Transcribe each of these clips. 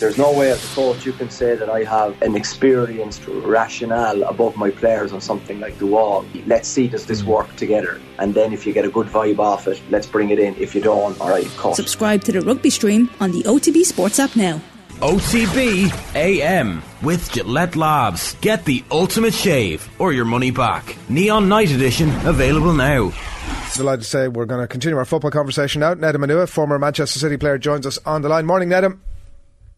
There's no way as a coach you can say that I have an experienced rationale above my players on something like the wall. Let's see does this mm. work together, and then if you get a good vibe off it, let's bring it in. If you don't, all right, cut. Subscribe to the rugby stream on the OTB Sports app now. OTB AM with Gillette Labs. Get the ultimate shave or your money back. Neon Night Edition available now. Delighted to say we're going to continue our football conversation now. Nedum Onuoha, former Manchester City player, joins us on the line. Morning, Nedum.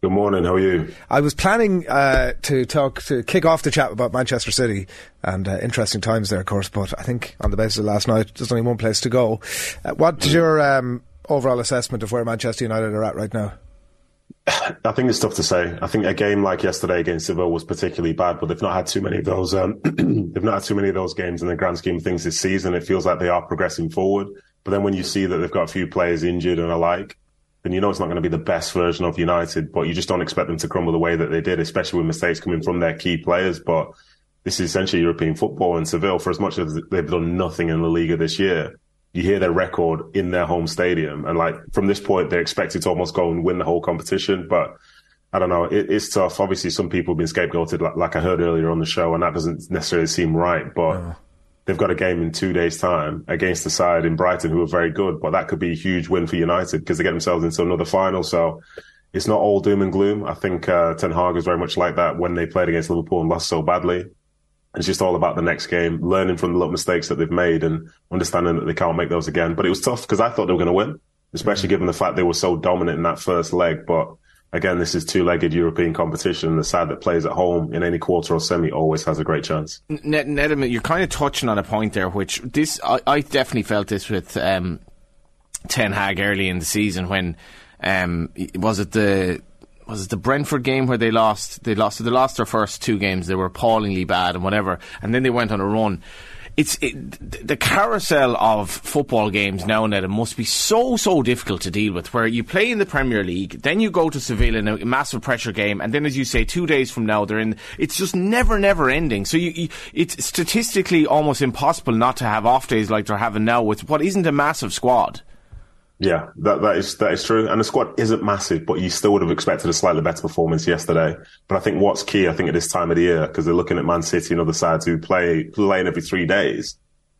Good morning. How are you? I was planning uh, to talk to kick off the chat about Manchester City and uh, interesting times there, of course. But I think on the basis of last night, there's only one place to go. Uh, what is your um, overall assessment of where Manchester United are at right now? I think it's tough to say. I think a game like yesterday against Seville was particularly bad, but they've not had too many of those. Um, they've not had too many of those games in the grand scheme of things this season. It feels like they are progressing forward. But then when you see that they've got a few players injured and alike, then you know it's not going to be the best version of United. But you just don't expect them to crumble the way that they did, especially with mistakes coming from their key players. But this is essentially European football, and Seville, for as much as they've done nothing in La Liga this year, you hear their record in their home stadium. And like from this point, they're expected to almost go and win the whole competition. But I don't know. It, it's tough. Obviously, some people have been scapegoated, like, like, I heard earlier on the show, and that doesn't necessarily seem right. But they've got a game in two days' time against the side in Brighton who are very good. But that could be a huge win for United because they get themselves into another final. So it's not all doom and gloom. I think uh, Ten Hag is very much like that when they played against Liverpool and lost so badly. It's just all about the next game, learning from the little mistakes that they've made and understanding that they can't make those again. But it was tough because I thought they were going to win, especially given the fact they were so dominant in that first leg. But again, this is two-legged European competition. The side that plays at home in any quarter or semi always has a great chance. Ned, Ned you're kind of touching on a point there, which this I, I definitely felt this with um, Ten Hag early in the season when um, was it the was it the Brentford game where they lost? They lost. They lost their first two games. They were appallingly bad and whatever, and then they went on a run. It's it, the carousel of football games now and then. Must be so so difficult to deal with. Where you play in the Premier League, then you go to Seville in a massive pressure game, and then as you say, two days from now they're in. It's just never never ending. So you, you it's statistically almost impossible not to have off days like they're having now with what isn't a massive squad. Yeah, that, that is that is true. And the squad isn't massive, but you still would have expected a slightly better performance yesterday. But I think what's key, I think at this time of the year, because they're looking at Man City and other sides who play playing every three days.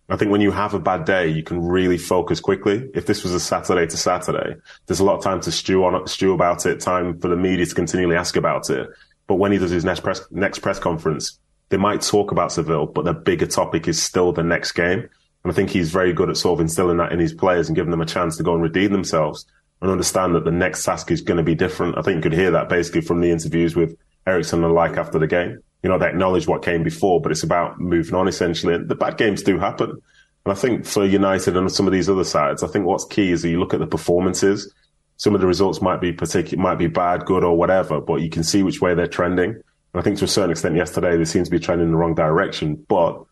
I think when you have a bad day, you can really focus quickly. If this was a Saturday to Saturday, there's a lot of time to stew on stew about it, time for the media to continually ask about it. But when he does his next press next press conference, they might talk about Seville, but the bigger topic is still the next game. And I think he's very good at sort of instilling that in his players and giving them a chance to go and redeem themselves and understand that the next task is going to be different. I think you could hear that basically from the interviews with Eriksen and like after the game. You know, they acknowledge what came before, but it's about moving on essentially. And the bad games do happen. And I think for United and some of these other sides, I think what's key is that you look at the performances. Some of the results might be particular, might be bad, good, or whatever, but you can see which way they're trending. And I think to a certain extent yesterday, they seem to be trending in the wrong direction, but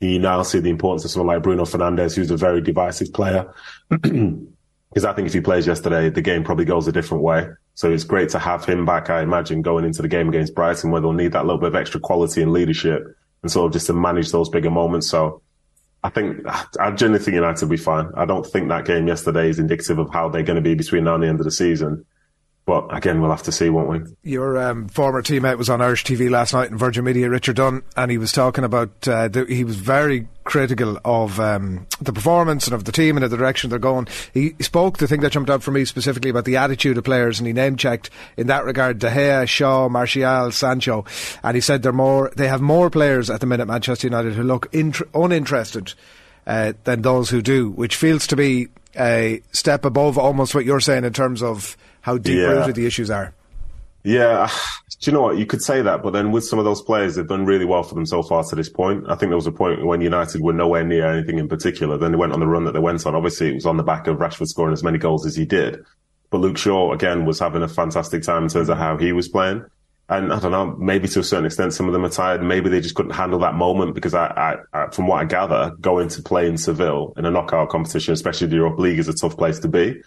you now see the importance of someone like Bruno Fernandes, who's a very divisive player. Because I think if he plays yesterday, the game probably goes a different way. So it's great to have him back, I imagine, going into the game against Brighton, where they'll need that little bit of extra quality and leadership and sort of just to manage those bigger moments. So I think, I genuinely think United will be fine. I don't think that game yesterday is indicative of how they're going to be between now and the end of the season. But again, we'll have to see, won't we? Your um, former teammate was on Irish TV last night in Virgin Media, Richard Dunne, and he was talking about, uh, the, he was very critical of um, the performance and of the team and of the direction they're going. He spoke, the thing that jumped out for me specifically about the attitude of players, and he name checked in that regard De Gea, Shaw, Martial, Sancho, and he said they're more, they have more players at the minute, Manchester United, who look int- uninterested uh, than those who do, which feels to be a step above almost what you're saying in terms of how deep rooted yeah. the issues are. Yeah, do you know what? You could say that, but then with some of those players, they've done really well for them so far to this point. I think there was a point when United were nowhere near anything in particular. Then they went on the run that they went on. Obviously, it was on the back of Rashford scoring as many goals as he did. But Luke Shaw, again, was having a fantastic time in terms of how he was playing. And I don't know, maybe to a certain extent, some of them are tired. Maybe they just couldn't handle that moment because I, I, I from what I gather, going to play in Seville in a knockout competition, especially the Europa League, is a tough place to be.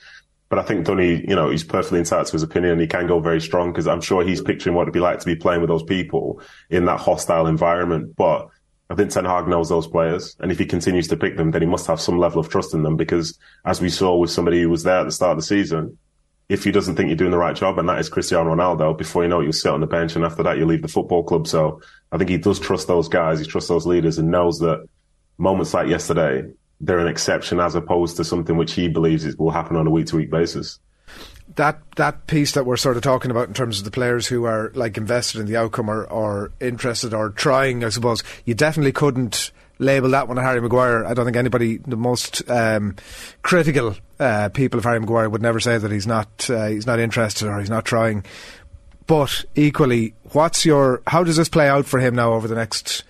But I think Donny, you know, he's perfectly entitled to his opinion. And he can go very strong because I'm sure he's picturing what it'd be like to be playing with those people in that hostile environment. But I think Ten Hag knows those players. And if he continues to pick them, then he must have some level of trust in them because as we saw with somebody who was there at the start of the season, if he doesn't think you're doing the right job, and that is Cristiano Ronaldo, before you know it, you'll sit on the bench, and after that, you leave the football club. So I think he does trust those guys, he trusts those leaders, and knows that moments like yesterday, they're an exception as opposed to something which he believes will happen on a week to week basis that that piece that we're sort of talking about in terms of the players who are like invested in the outcome or, or interested or trying, I suppose you definitely couldn't label that one a Harry Maguire. I don't think anybody, the most um, critical uh, people of Harry Maguire, would never say that he's not uh, he's not interested or he's not trying. But equally, what's your how does this play out for him now over the next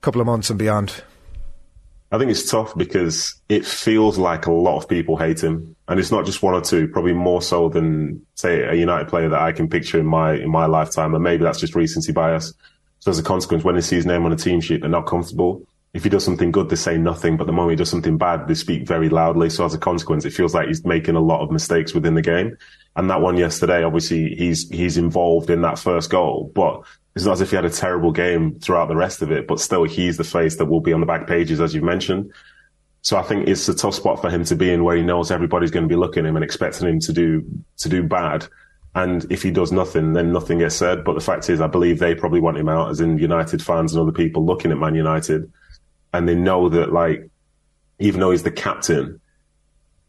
couple of months and beyond? I think it's tough because it feels like a lot of people hate him, and it's not just one or two. Probably more so than say a United player that I can picture in my in my lifetime, and maybe that's just recency bias. So as a consequence, when they see his name on a team sheet, they're not comfortable. If he does something good, they say nothing, but the moment he does something bad, they speak very loudly. So as a consequence, it feels like he's making a lot of mistakes within the game. And that one yesterday, obviously, he's he's involved in that first goal, but it's not as if he had a terrible game throughout the rest of it, but still he's the face that will be on the back pages, as you've mentioned. So I think it's a tough spot for him to be in where he knows everybody's going to be looking at him and expecting him to do, to do bad. And if he does nothing, then nothing gets said. But the fact is, I believe they probably want him out as in United fans and other people looking at Man United. And they know that like, even though he's the captain,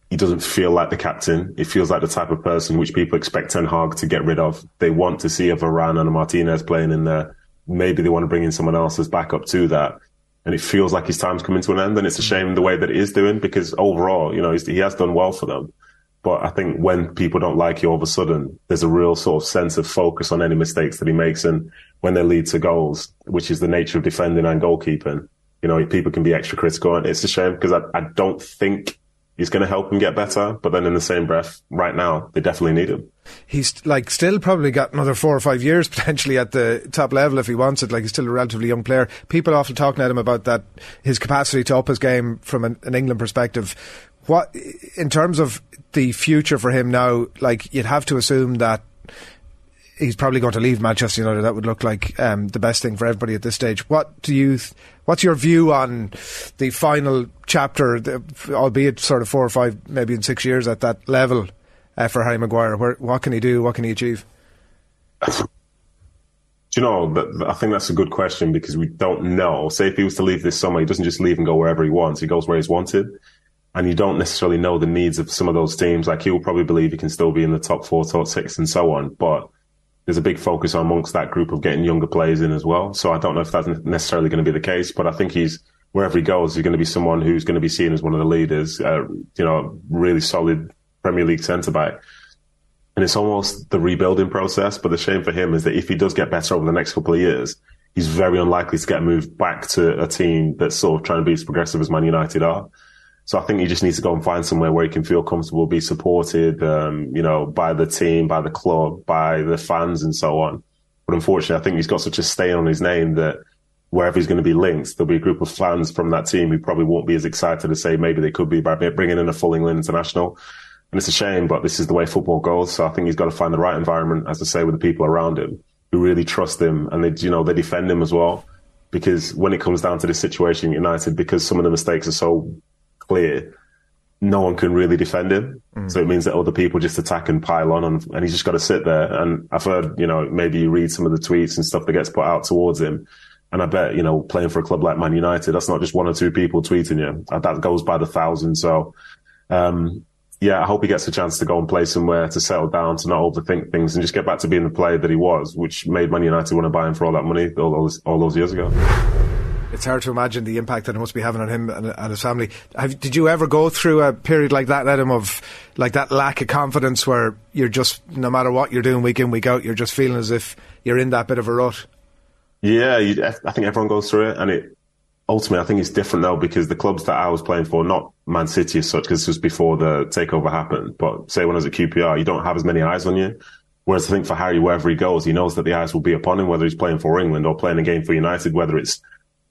he doesn't feel like the captain. He feels like the type of person which people expect Ten Hag to get rid of. They want to see a Varane and a Martinez playing in there. Maybe they want to bring in someone else as backup to that. And it feels like his time's coming to an end. And it's a mm. shame the way that it is doing because overall, you know, he has done well for them. But I think when people don't like you all of a sudden, there's a real sort of sense of focus on any mistakes that he makes. And when they lead to goals, which is the nature of defending and goalkeeping, you know, people can be extra critical. And it's a shame because I, I don't think he's going to help him get better. But then in the same breath, right now, they definitely need him. He's like still probably got another four or five years potentially at the top level if he wants it. Like he's still a relatively young player. People often talking at him about that, his capacity to up his game from an, an England perspective. What, in terms of the future for him now, like you'd have to assume that he's probably going to leave Manchester United. That would look like um, the best thing for everybody at this stage. What do you? Th- what's your view on the final chapter, the, albeit sort of four or five, maybe in six years at that level uh, for Harry Maguire? Where, what can he do? What can he achieve? Do you know, that, I think that's a good question because we don't know. Say if he was to leave this summer, he doesn't just leave and go wherever he wants. He goes where he's wanted. And you don't necessarily know the needs of some of those teams. Like he'll probably believe he can still be in the top four, top six and so on. But there's a big focus amongst that group of getting younger players in as well. So I don't know if that's necessarily going to be the case, but I think he's wherever he goes, he's going to be someone who's going to be seen as one of the leaders. Uh, you know, really solid Premier League centre back. And it's almost the rebuilding process. But the shame for him is that if he does get better over the next couple of years, he's very unlikely to get moved back to a team that's sort of trying to be as progressive as Man United are. So I think he just needs to go and find somewhere where he can feel comfortable, be supported, um, you know, by the team, by the club, by the fans and so on. But unfortunately, I think he's got such a stain on his name that wherever he's going to be linked, there'll be a group of fans from that team who probably won't be as excited as say maybe they could be by bringing in a full England international. And it's a shame, but this is the way football goes. So I think he's got to find the right environment, as I say, with the people around him who really trust him and they, you know, they defend him as well. Because when it comes down to this situation, United, because some of the mistakes are so clear, no one can really defend him. Mm. So it means that other people just attack and pile on, and, and he's just got to sit there. And I've heard, you know, maybe you read some of the tweets and stuff that gets put out towards him. And I bet, you know, playing for a club like Man United, that's not just one or two people tweeting you. That goes by the thousand. So, um, yeah, I hope he gets a chance to go and play somewhere to settle down, to not overthink things and just get back to being the player that he was, which made Man United want to buy him for all that money all those, all those years ago it's hard to imagine the impact that it must be having on him and, and his family. Have, did you ever go through a period like that, Adam, of like that lack of confidence where you're just, no matter what you're doing week in, week out, you're just feeling as if you're in that bit of a rut? Yeah, you, I think everyone goes through it. And it ultimately, I think it's different now because the clubs that I was playing for, not Man City as such, because this was before the takeover happened, but say when I was at QPR, you don't have as many eyes on you. Whereas I think for Harry, wherever he goes, he knows that the eyes will be upon him, whether he's playing for England or playing a game for United, whether it's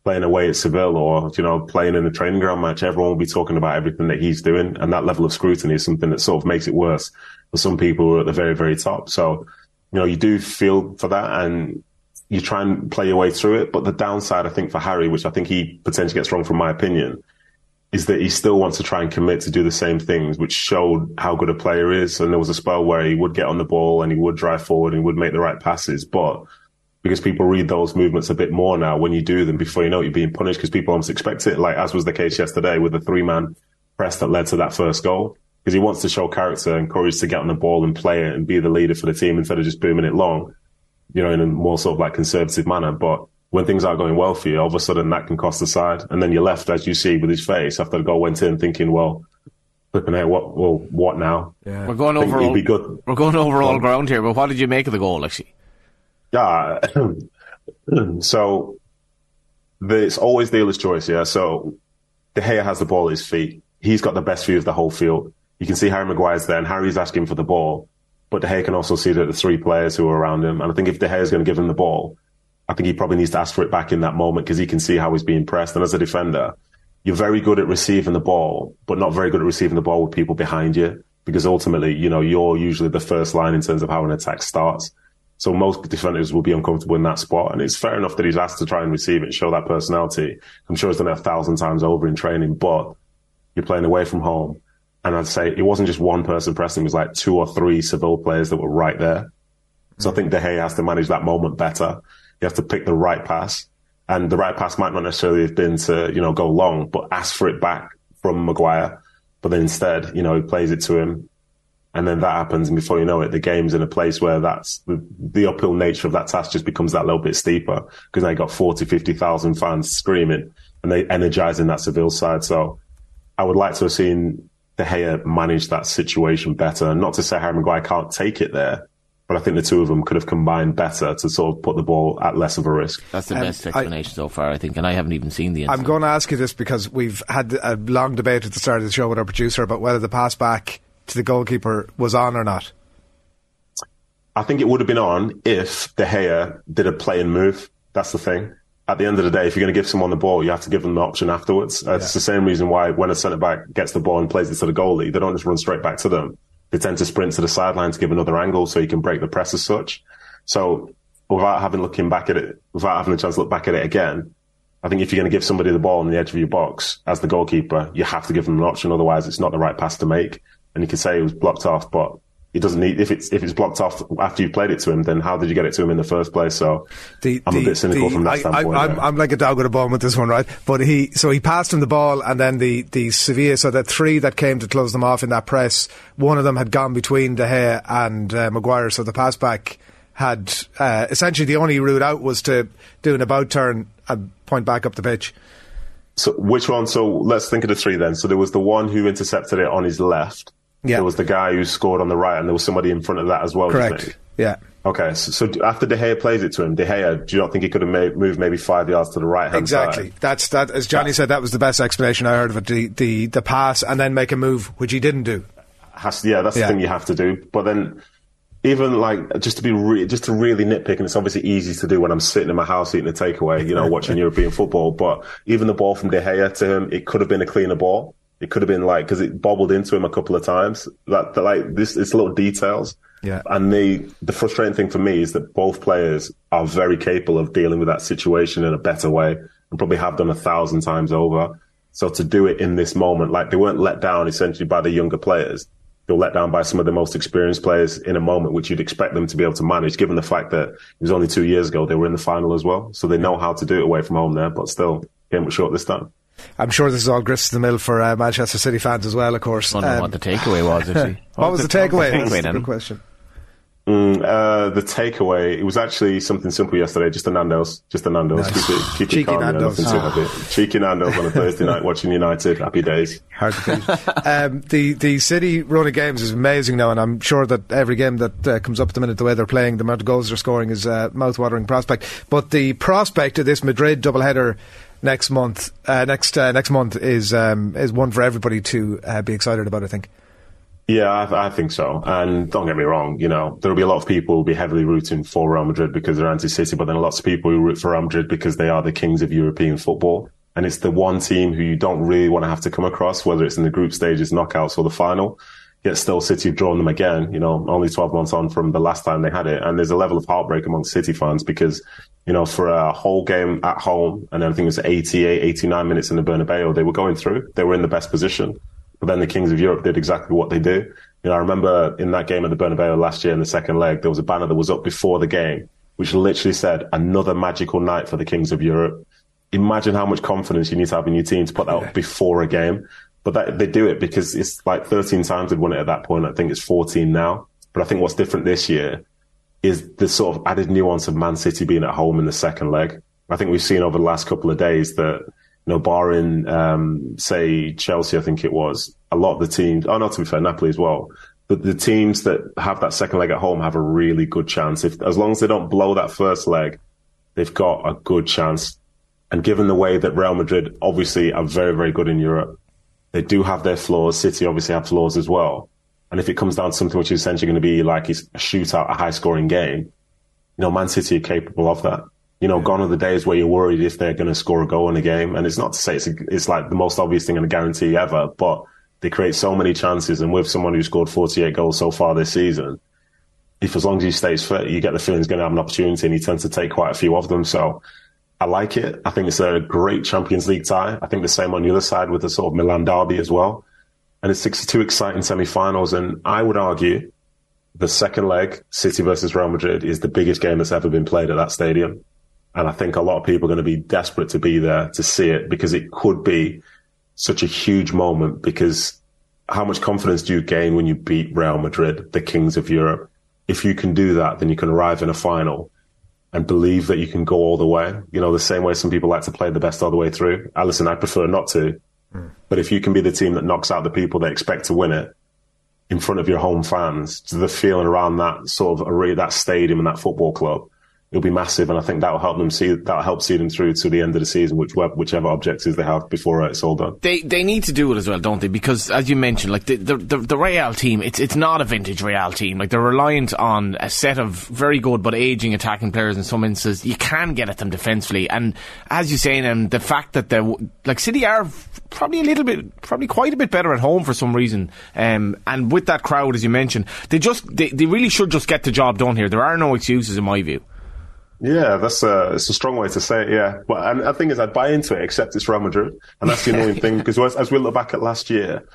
playing away at Seville or, you know, playing in a training ground match, everyone will be talking about everything that he's doing. And that level of scrutiny is something that sort of makes it worse for some people who are at the very, very top. So, you know, you do feel for that and you try and play your way through it. But the downside, I think, for Harry, which I think he potentially gets wrong from my opinion, is that he still wants to try and commit to do the same things, which showed how good a player is. And there was a spell where he would get on the ball and he would drive forward and he would make the right passes. But because people read those movements a bit more now when you do them before you know it, you're being punished because people almost expect it, like as was the case yesterday with the three man press that led to that first goal. Because he wants to show character and courage to get on the ball and play it and be the leader for the team instead of just booming it long, you know, in a more sort of like conservative manner. But when things aren't going well for you, all of a sudden that can cost the side. And then you're left, as you see, with his face after the goal went in, thinking, well, flipping out, what, well, what now? Yeah. We're going over all, we're going over all ground here, but what did you make of the goal, actually? Yeah. so it's always dealer's choice, yeah. So De Gea has the ball at his feet. He's got the best view of the whole field. You can see Harry Maguire's there, and Harry's asking for the ball. But De Gea can also see that the three players who are around him. And I think if De Gea is going to give him the ball, I think he probably needs to ask for it back in that moment because he can see how he's being pressed. And as a defender, you're very good at receiving the ball, but not very good at receiving the ball with people behind you because ultimately, you know, you're usually the first line in terms of how an attack starts. So most defenders will be uncomfortable in that spot. And it's fair enough that he's asked to try and receive it and show that personality. I'm sure he's done it a thousand times over in training, but you're playing away from home. And I'd say it wasn't just one person pressing, it was like two or three Seville players that were right there. So I think De Gea has to manage that moment better. You have to pick the right pass. And the right pass might not necessarily have been to, you know, go long, but ask for it back from Maguire. But then instead, you know, he plays it to him. And then that happens. And before you know it, the game's in a place where that's the, the uphill nature of that task just becomes that little bit steeper because now you got 40, 50,000 fans screaming and they energizing that Seville side. So I would like to have seen De Gea manage that situation better. Not to say Harry Maguire can't take it there, but I think the two of them could have combined better to sort of put the ball at less of a risk. That's the um, best explanation I, so far, I think, and I haven't even seen the. Incident. I'm going to ask you this because we've had a long debate at the start of the show with our producer about whether the pass back to the goalkeeper was on or not. I think it would have been on if De Gea did a play and move. That's the thing. At the end of the day, if you're going to give someone the ball, you have to give them the option afterwards. Uh, yeah. It's the same reason why when a centre back gets the ball and plays it to the goalie, they don't just run straight back to them they tend to sprint to the sideline to give another angle so you can break the press as such. So without having looking back at it, without having a chance to look back at it again, I think if you're going to give somebody the ball on the edge of your box as the goalkeeper, you have to give them an option. Otherwise, it's not the right pass to make. And you could say it was blocked off, but he doesn't need if it's if it's blocked off after you played it to him. Then how did you get it to him in the first place? So the, I'm the, a bit cynical the, from that I, standpoint. I, am I'm like a dog with a bone with this one, right? But he so he passed him the ball, and then the the Sevilla. So the three that came to close them off in that press, one of them had gone between De Gea and uh, Maguire. So the pass back had uh, essentially the only route out was to do an about turn and point back up the pitch. So which one? So let's think of the three then. So there was the one who intercepted it on his left yeah. There was the guy who scored on the right, and there was somebody in front of that as well. Correct. Yeah. Okay, so, so, after De Gea plays it to him, De Gea, do you not think he could have made, moved maybe five yards to the right hand exactly. Side? That's that. As Johnny said, that was the best explanation I heard of it. The the, the pass and then make a move, which he didn't do. Has, yeah, that's yeah. the thing you have to do. But then, even like just to be re- just to really nitpick, and it's obviously easy to do when I'm sitting in my house eating a takeaway, you know, watching European football. But even the ball from De Gea to him, it could have been a cleaner ball. It could have been like because it bobbled into him a couple of times. That, that like this, it's little details. Yeah. And the the frustrating thing for me is that both players are very capable of dealing with that situation in a better way, and probably have done a thousand times over. So to do it in this moment, like they weren't let down essentially by the younger players. They were let down by some of the most experienced players in a moment which you'd expect them to be able to manage, given the fact that it was only two years ago they were in the final as well. So they know how to do it away from home there, but still came up short this time. I'm sure this is all grist to the mill for uh, Manchester City fans as well, of course. I wonder um, what the takeaway was. what, what, was the, the takeaway? takeaway That's a good question. Mm, uh, the takeaway, it was actually something simple yesterday, just a Nando's. Just a Nando's. Nice. Keep it, keep Cheeky it calm, Nando's. Oh. Cheeky Nando's on a Thursday night watching United. Happy days. Hard to um, the, the City run of games is amazing now, and I'm sure that every game that uh, comes up at the minute, the way they're playing, the amount of goals they're scoring is a uh, mouth-watering prospect. But the prospect of this Madrid doubleheader next month, uh, next uh, next month is um, is one for everybody to uh, be excited about. I think. Yeah, I, I, think so. And don't get me wrong, you know, there'll be a lot of people who will be heavily rooting for Real Madrid because they're anti-City, but then lots of people who root for Real Madrid because they are the kings of European football. And it's the one team who you don't really want to have to come across, whether it's in the group stages, knockouts, or the final. Yet still, City have drawn them again. You know, only 12 months on from the last time they had it, and there's a level of heartbreak among City fans because you know for a whole game at home, and I think it was 88, 89 minutes in the Bernabeu, they were going through. They were in the best position, but then the Kings of Europe did exactly what they do. You know, I remember in that game at the Bernabeu last year in the second leg, there was a banner that was up before the game, which literally said another magical night for the Kings of Europe imagine how much confidence you need to have in your team to put that up before a game. But that, they do it because it's like 13 times they've won it at that point. I think it's 14 now. But I think what's different this year is the sort of added nuance of Man City being at home in the second leg. I think we've seen over the last couple of days that, you know, barring, um, say Chelsea, I think it was, a lot of the teams, oh, not to be fair, Napoli as well, but the teams that have that second leg at home have a really good chance. If, as long as they don't blow that first leg, they've got a good chance and given the way that Real Madrid obviously are very, very good in Europe, they do have their flaws. City obviously have flaws as well. And if it comes down to something which is essentially going to be like a shootout, a high scoring game, you know, Man City are capable of that. You know, gone are the days where you're worried if they're going to score a goal in a game. And it's not to say it's, a, it's like the most obvious thing and a guarantee ever, but they create so many chances. And with someone who scored 48 goals so far this season, if as long as he stays fit, you get the feeling he's going to have an opportunity and he tends to take quite a few of them. So I like it. I think it's a great Champions League tie. I think the same on the other side with the sort of Milan derby as well. And it's 62 exciting semi-finals. And I would argue the second leg, City versus Real Madrid, is the biggest game that's ever been played at that stadium. And I think a lot of people are going to be desperate to be there to see it because it could be such a huge moment because how much confidence do you gain when you beat Real Madrid, the kings of Europe? If you can do that, then you can arrive in a final and believe that you can go all the way. You know, the same way some people like to play the best all the way through. Alison, I prefer not to. Mm. But if you can be the team that knocks out the people that expect to win it in front of your home fans, to the feeling around that sort of array, that stadium and that football club, it'll be massive, and I think that'll help them see that'll help see them through to the end of the season, which whichever objectives they have before it's all done. They they need to do it as well, don't they? Because as you mentioned, like the the, the, Real team, it's it's not a vintage Real team. Like they're reliant on a set of very good but aging attacking players. In some instances, you can get at them defensively, and as you're saying, and the fact that they like City are probably a little bit, probably quite a bit better at home for some reason. Um, and with that crowd, as you mentioned, they just they, they really should just get the job done here. There are no excuses in my view. Yeah, that's a it's a strong way to say it. Yeah, but and the thing is, I'd buy into it, except it's Real Madrid, and that's the annoying thing because as, as, we look back at last year,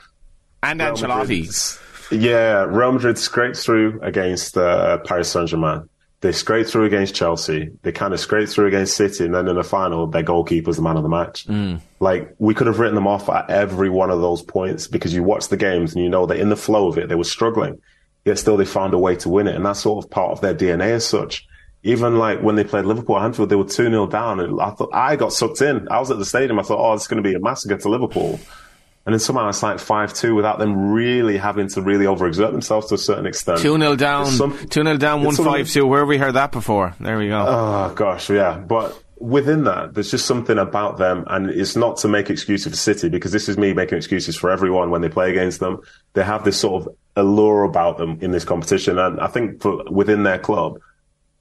and Ancelotti's, yeah, Real Madrid scraped through against uh, Paris Saint Germain. They scraped through against Chelsea. They kind of scraped through against City, and then in the final, their goalkeeper's the man of the match. Mm. Like we could have written them off at every one of those points because you watch the games and you know that in the flow of it, they were struggling. Yet still, they found a way to win it, and that's sort of part of their DNA as such even like when they played Liverpool at Anfield, they were 2 0 down. And I thought, I got sucked in. I was at the stadium. I thought, oh, it's going to be a massacre to Liverpool. And then somehow it's like 5 2 without them really having to really overexert themselves to a certain extent. 2 0 down, 2 0 down, 1 5 2. Where have we heard that before? There we go. Oh, gosh, yeah. But within that, there's just something about them. And it's not to make excuses for City because this is me making excuses for everyone when they play against them. They have this sort of allure about them in this competition. And I think for, within their club,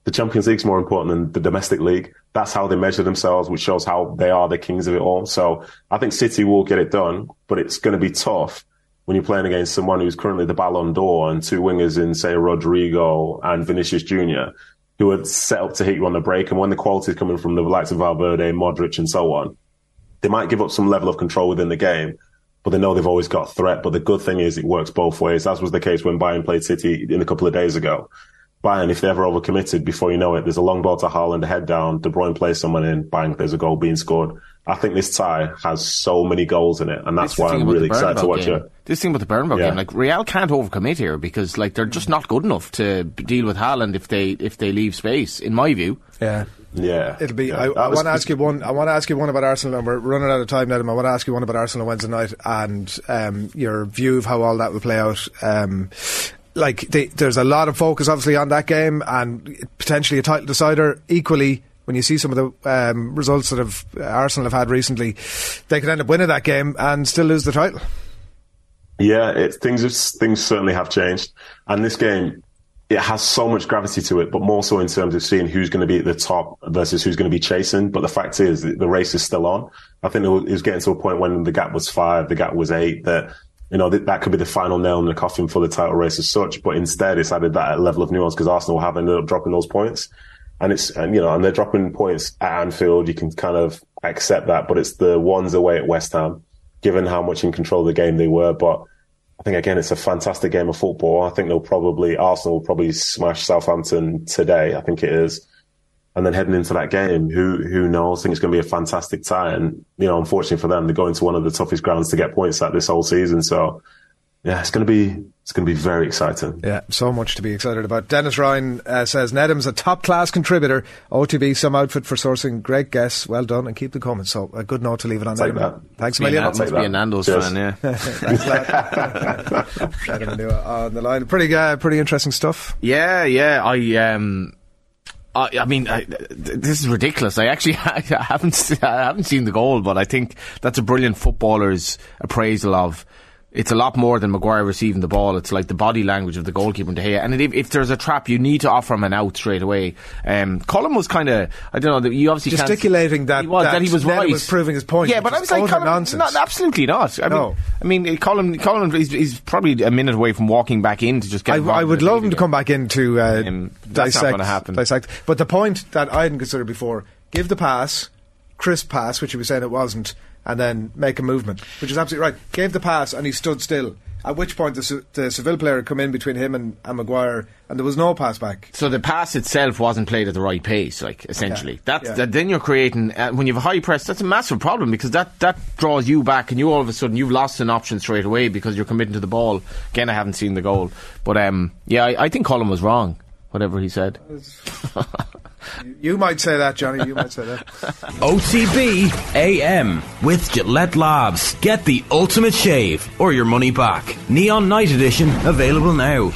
the Champions League's more important than the domestic league. That's how they measure themselves, which shows how they are the kings of it all. So I think City will get it done, but it's going to be tough when you're playing against someone who's currently the Ballon d'Or and two wingers in, say, Rodrygo and Vinicius Jr., who are set up to hit you on the break. And when the quality is coming from the likes of Valverde, Modric, and so on, they might give up some level of control within the game, but they know they've always got a threat. But the good thing is it works both ways, as was the case when Bayern played City in a couple of days ago. Bayern, if they ever overcommitted, before you know it, there's a long ball to Haaland, a head down, De Bruyne plays someone in, bang, there's a goal being scored. I think this tie has so many goals in it, and that's why I'm really excited to watch game. it. This thing with the Bernabeu yeah. game, like Real can't overcommit here because like they're just not good enough to deal with Haaland if they if they leave space. In my view, yeah. Yeah, it'll be. Yeah, I, I want to ask you one. I want to ask you one about Arsenal, and we're running out of time now. I want to ask you one about Arsenal Wednesday night and um, your view of how all that will play out. Um, like they, there's a lot of focus obviously on that game and potentially a title decider. Equally, when you see some of the um, results that have Arsenal have had recently, they could end up winning that game and still lose the title. Yeah, it, things things certainly have changed, and this game it has so much gravity to it, but more so in terms of seeing who's going to be at the top versus who's going to be chasing. But the fact is, the race is still on. I think it was getting to a point when the gap was five, the gap was eight, that you know, that, that could be the final nail in the coffin for the title race as such. But instead, it's added that level of nuance because Arsenal have ended up dropping those points. And it's, and, you know, and they're dropping points at Anfield. You can kind of accept that, but it's the ones away at West Ham, given how much in control of the game they were. But I think again, it's a fantastic game of football. I think they'll probably, Arsenal will probably smash Southampton today. I think it is and then heading into that game, who who knows? I think it's going to be a fantastic tie. And you know, unfortunately for them, they're going to one of the toughest grounds to get points at this whole season. So yeah, it's going to be it's going to be very exciting. Yeah, so much to be excited about. Dennis Ryan uh, says Nedum's a top class contributor. OTB, some outfit for sourcing. Great guess. Well done, and keep the comments. So a good note to leave it on. Take that. Thanks a million. Must be a Nando's Cheers. fan, yeah. Thanks, lad. Nedum Onuoha on the line. Pretty uh, pretty interesting stuff. Yeah, yeah. I um, I, I mean, I, this is ridiculous. I actually I haven't I haven't seen the goal, but I think that's a brilliant footballer's appraisal of. It's a lot more than Maguire receiving the ball. It's like the body language of the goalkeeper De Gea. And if, if there's a trap, you need to offer him an out straight away. Um, Colin was kind of, I don't know, you obviously can't- Gesticulating that- he was, that that, he was right. was proving his point, Yeah, but I was like, Colin, nonsense. not- absolutely not. I No. mean, I mean, Colin, Colin, he's, he's probably a minute away from walking back in to just get. I, I would love him to come back in to uh, Um, dissect, dissect. But the point that I hadn't considered before: give the pass, crisp pass, which he was saying it wasn't, and then make a movement, which is absolutely right. Gave the pass and he stood still. At which point the, the Seville player had come in between him and, and Maguire, and there was no pass back. So the pass itself wasn't played at the right pace, like essentially. Yeah. That's Yeah. that. Then you're creating uh, when you have a high press. That's a massive problem because that that draws you back, and you all of a sudden you've lost an option straight away because you're committing to the ball. Again, I haven't seen the goal, but um, yeah, I, I think Colin was wrong. Whatever he said. You might say that, Johnny. You might say that. OTB AM with Gillette Labs. Get the ultimate shave or your money back. Neon Night Edition available now.